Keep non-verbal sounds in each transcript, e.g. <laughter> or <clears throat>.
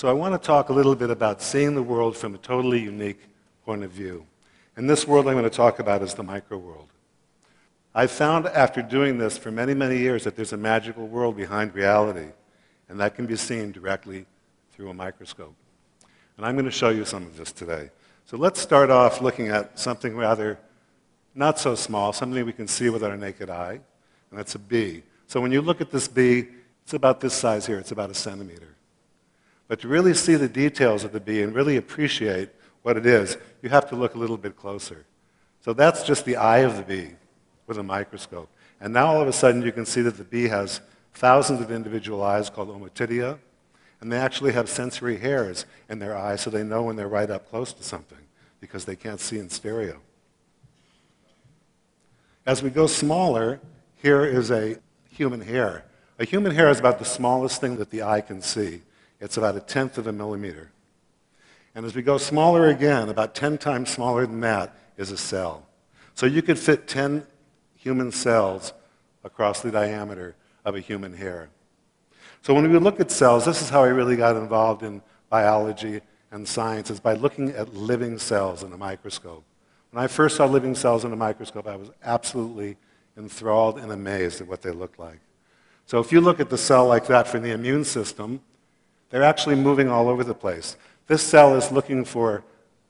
So I want to talk a little bit about seeing the world from a totally unique point of view. And this world I'm going to talk about is the micro world. I found after doing this for many, many years that there's a magical world behind reality, and that can be seen directly through a microscope. And I'm going to show you some of this today. So let's start off looking at something rather not so small, something we can see with our naked eye, and that's a bee. So when you look at this bee, it's about this size here, it's about a centimeter. But to really see the details of the bee and really appreciate what it is, you have to look a little bit closer. So that's just the eye of the bee with a microscope. And now all of a sudden you can see that the bee has thousands of individual eyes called ommatidia, and they actually have sensory hairs in their eyes so they know when they're right up close to something because they can't see in stereo. As we go smaller, here is a human hair. A human hair is about the smallest thing that the eye can see. It's about a tenth of a millimeter. And as we go smaller again, about 10 times smaller than that is a cell. So you could fit 10 human cells across the diameter of a human hair. So when we look at cells, this is how I really got involved in biology and science, is by looking at living cells in a microscope. When I first saw living cells in a microscope, I was absolutely enthralled and amazed at what they looked like. So if you look at the cell like that from the immune system, they're actually moving all over the place. This cell is looking for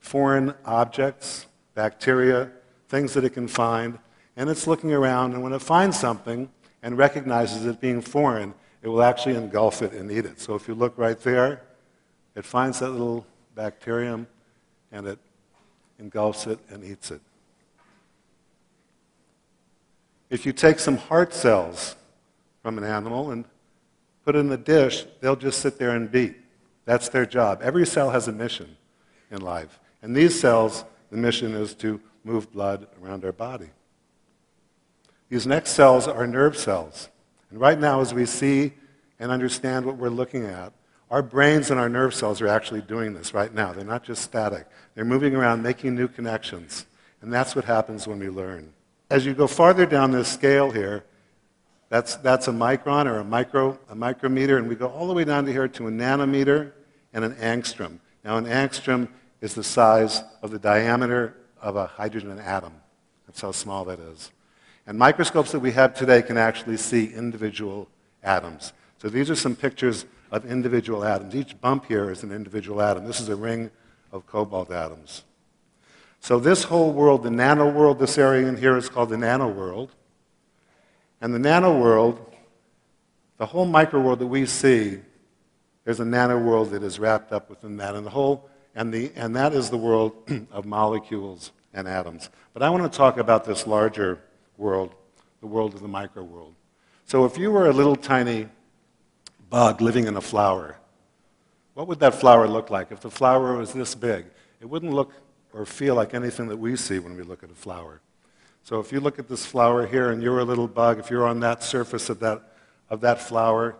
foreign objects, bacteria, things that it can find, and it's looking around, and when it finds something and recognizes it being foreign, it will actually engulf it and eat it. So if you look right there, it finds that little bacterium and it engulfs it and eats it. If you take some heart cells from an animal and put in a dish, they'll just sit there and beat. That's their job. Every cell has a mission in life. And these cells, the mission is to move blood around our body. These next cells are nerve cells. And right now, as we see and understand what we're looking at, our brains and our nerve cells are actually doing this right now. They're not just static, they're moving around, making new connections. And that's what happens when we learn. As you go farther down this scale here, that's, that's a micron or a, micro, a micrometer, and we go all the way down to here to a nanometer and an angstrom. Now, an angstrom is the size of the diameter of a hydrogen atom. That's how small that is. And microscopes that we have today can actually see individual atoms. So these are some pictures of individual atoms. Each bump here is an individual atom. This is a ring of cobalt atoms. So this whole world, the nano world, this area in here is called the nano world. And the nano world, the whole micro world that we see, there's a nano world that is wrapped up within that. And the whole, and, the, and that is the world <clears throat> of molecules and atoms. But I want to talk about this larger world, the world of the micro world. So if you were a little tiny bug living in a flower, what would that flower look like? If the flower was this big, it wouldn't look or feel like anything that we see when we look at a flower. So if you look at this flower here and you're a little bug, if you're on that surface of that, of that flower,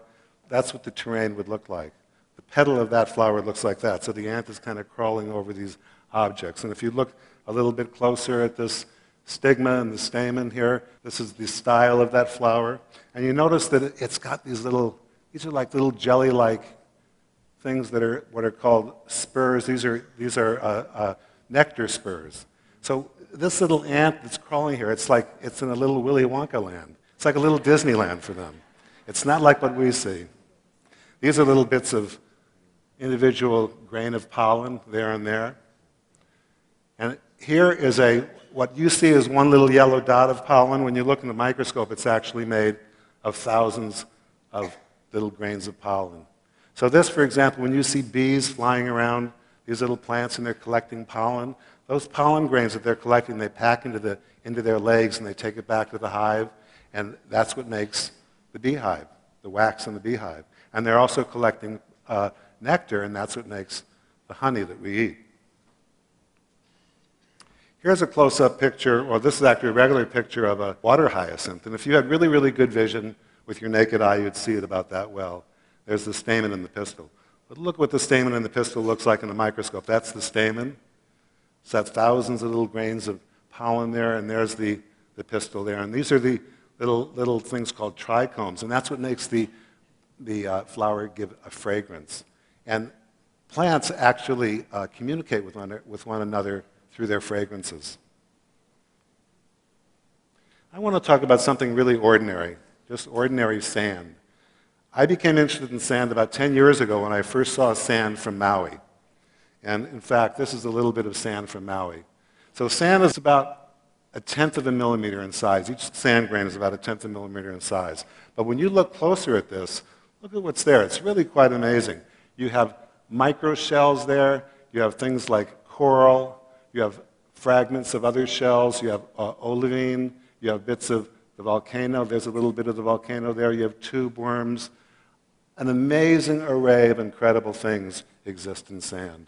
that's what the terrain would look like. The petal of that flower looks like that. So the ant is kind of crawling over these objects. And if you look a little bit closer at this stigma and the stamen here. This is the style of that flower. And you notice that it's got these little, these are like little jelly-like things that are what are called spurs. These are, these are uh, uh, nectar spurs. So this little ant that's crawling here, it's like it's in a little Willy Wonka land. It's like a little Disneyland for them. It's not like what we see. These are little bits of individual grain of pollen there and there. And here is a what you see is one little yellow dot of pollen. When you look in the microscope, it's actually made of thousands of little grains of pollen. So this, for example, when you see bees flying around these little plants and they're collecting pollen, those pollen grains that they're collecting, they pack into, the, into their legs and they take it back to the hive, and that's what makes the beehive, the wax in the beehive. And they're also collecting uh, nectar, and that's what makes the honey that we eat. Here's a close-up picture, or this is actually a regular picture of a water hyacinth. And if you had really, really good vision with your naked eye, you'd see it about that well. There's the stamen and the pistil. But look what the stamen and the pistil looks like in the microscope. That's the stamen. So that's thousands of little grains of pollen there, and there's the, the pistil there. And these are the little, little things called trichomes, and that's what makes the, the uh, flower give a fragrance. And plants actually uh, communicate with one, with one another through their fragrances. I want to talk about something really ordinary, just ordinary sand. I became interested in sand about 10 years ago when I first saw sand from Maui. And in fact, this is a little bit of sand from Maui. So sand is about a tenth of a millimeter in size. Each sand grain is about a tenth of a millimeter in size. But when you look closer at this, look at what's there. It's really quite amazing. You have microshells there. You have things like coral. You have fragments of other shells. You have uh, olivine. You have bits of the volcano. There's a little bit of the volcano there. You have tube worms. An amazing array of incredible things exist in sand.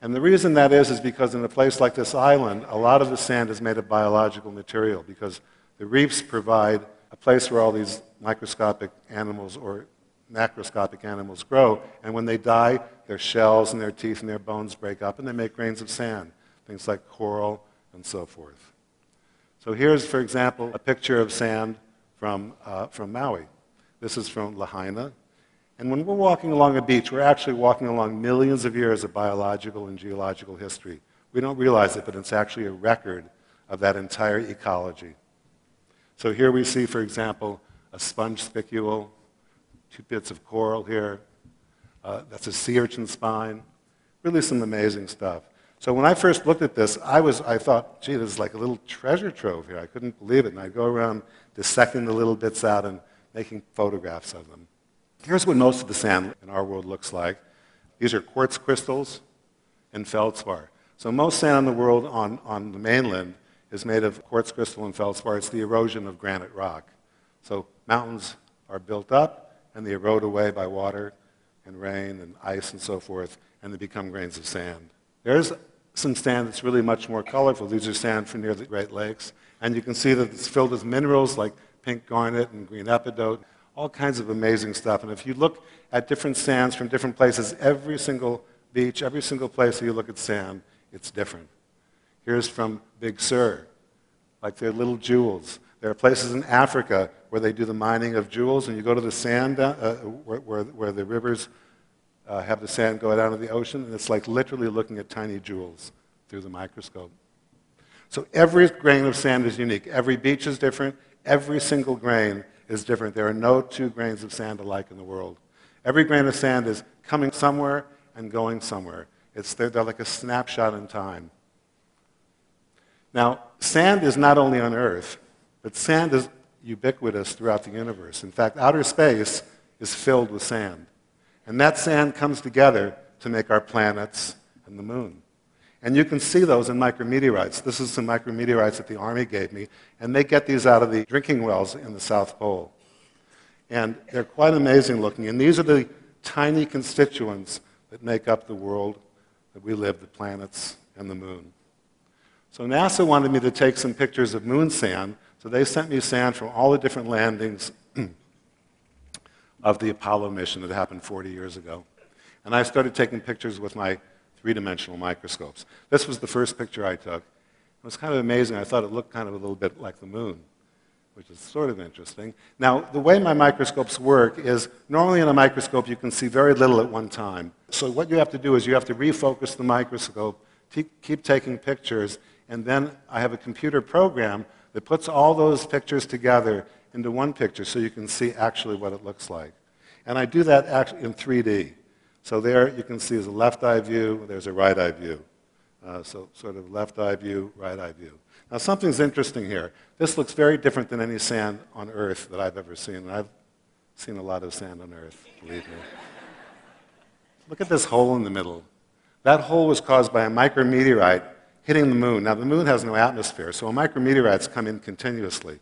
And the reason that is is because in a place like this island, a lot of the sand is made of biological material because the reefs provide a place where all these microscopic animals or macroscopic animals grow. And when they die, their shells and their teeth and their bones break up and they make grains of sand, things like coral and so forth. So here's, for example, a picture of sand from, uh, from Maui. This is from Lahaina. And when we're walking along a beach, we're actually walking along millions of years of biological and geological history. We don't realize it, but it's actually a record of that entire ecology. So here we see, for example, a sponge spicule, two bits of coral here. Uh, that's a sea urchin spine. Really some amazing stuff. So when I first looked at this, I, was, I thought, gee, this is like a little treasure trove here. I couldn't believe it. And I'd go around dissecting the little bits out and making photographs of them. Here's what most of the sand in our world looks like. These are quartz crystals and feldspar. So most sand in the world on, on the mainland is made of quartz crystal and feldspar. It's the erosion of granite rock. So mountains are built up and they erode away by water and rain and ice and so forth, and they become grains of sand. There's some sand that's really much more colorful. These are sand from near the Great Lakes. And you can see that it's filled with minerals like pink garnet and green epidote all kinds of amazing stuff. And if you look at different sands from different places, every single beach, every single place you look at sand, it's different. Here's from Big Sur, like they're little jewels. There are places in Africa where they do the mining of jewels, and you go to the sand uh, where, where, where, the rivers uh, have the sand go down to the ocean, and it's like literally looking at tiny jewels through the microscope. So every grain of sand is unique. Every beach is different. Every single grain is different. There are no two grains of sand alike in the world. Every grain of sand is coming somewhere and going somewhere. It's, they're, they're like a snapshot in time. Now, sand is not only on Earth, but sand is ubiquitous throughout the universe. In fact, outer space is filled with sand. And that sand comes together to make our planets and the moon. And you can see those in micrometeorites. This is some micrometeorites that the Army gave me, and they get these out of the drinking wells in the South Pole. And they're quite amazing looking. And these are the tiny constituents that make up the world that we live, the planets and the moon. So NASA wanted me to take some pictures of moon sand, so they sent me sand from all the different landings <clears throat> of the Apollo mission that happened 40 years ago. And I started taking pictures with my three-dimensional microscopes. This was the first picture I took. It was kind of amazing. I thought it looked kind of a little bit like the moon, which is sort of interesting. Now, the way my microscopes work is normally in a microscope you can see very little at one time. So what you have to do is you have to refocus the microscope, keep taking pictures, and then I have a computer program that puts all those pictures together into one picture so you can see actually what it looks like. And I do that in 3D. So there you can see there's a left eye view, there's a right eye view. Uh, so sort of left eye view, right eye view. Now something's interesting here. This looks very different than any sand on Earth that I've ever seen. And I've seen a lot of sand on Earth, believe me. Look at this hole in the middle. That hole was caused by a micrometeorite hitting the moon. Now the moon has no atmosphere, so micrometeorites come in continuously.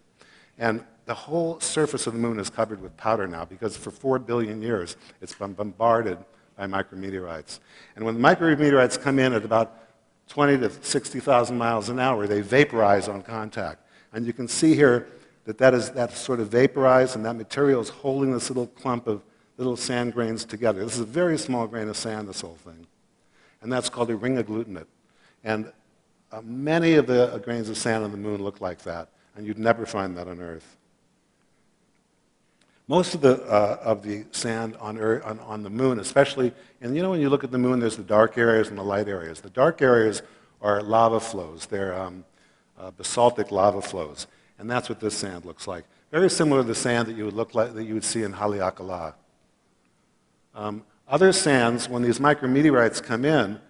And the whole surface of the moon is covered with powder now because for four billion years it's been bombarded by micrometeorites. And when micrometeorites come in at about 20 to 60,000 miles an hour, they vaporize on contact. And you can see here that that is that sort of vaporized, and that material is holding this little clump of little sand grains together. This is a very small grain of sand, this whole thing. And that's called a ring agglutinate. And uh, many of the uh, grains of sand on the moon look like that, and you'd never find that on Earth. Most of the, uh, of the sand on, Earth, on, on the moon, especially, and you know when you look at the moon, there's the dark areas and the light areas. The dark areas are lava flows. They're um, uh, basaltic lava flows. And that's what this sand looks like. Very similar to the sand that you would, look like, that you would see in Haleakala. Um, other sands, when these micrometeorites come in,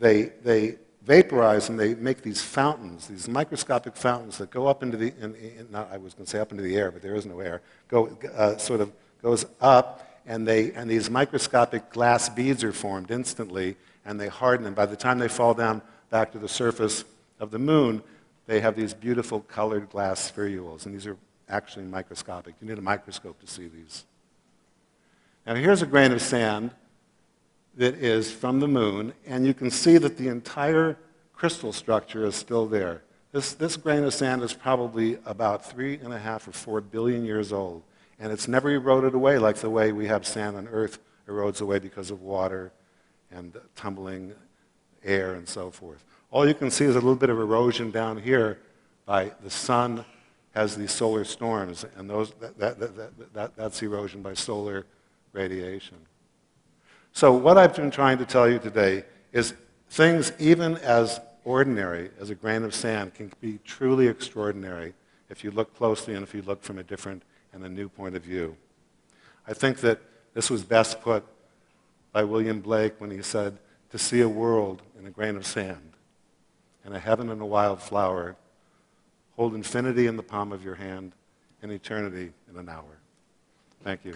they, they vaporize and they make these fountains, these microscopic fountains that go up into the, in, in, not, I was going to say up into the air, but there is no air, go, uh, sort of goes up, and, they, and these microscopic glass beads are formed instantly, and they harden, and by the time they fall down back to the surface of the moon, they have these beautiful colored glass spherules, and these are actually microscopic. You need a microscope to see these. Now here's a grain of sand that is from the moon, and you can see that the entire crystal structure is still there. This, this grain of sand is probably about three and a half or four billion years old, and it's never eroded away like the way we have sand on Earth erodes away because of water and tumbling air and so forth. All you can see is a little bit of erosion down here by the sun has these solar storms, and those, that, that, that, that, that's erosion by solar radiation. So what I've been trying to tell you today is things even as ordinary as a grain of sand can be truly extraordinary if you look closely and if you look from a different and a new point of view. I think that this was best put by William Blake when he said, to see a world in a grain of sand and a heaven in a wild flower, hold infinity in the palm of your hand and eternity in an hour. Thank you.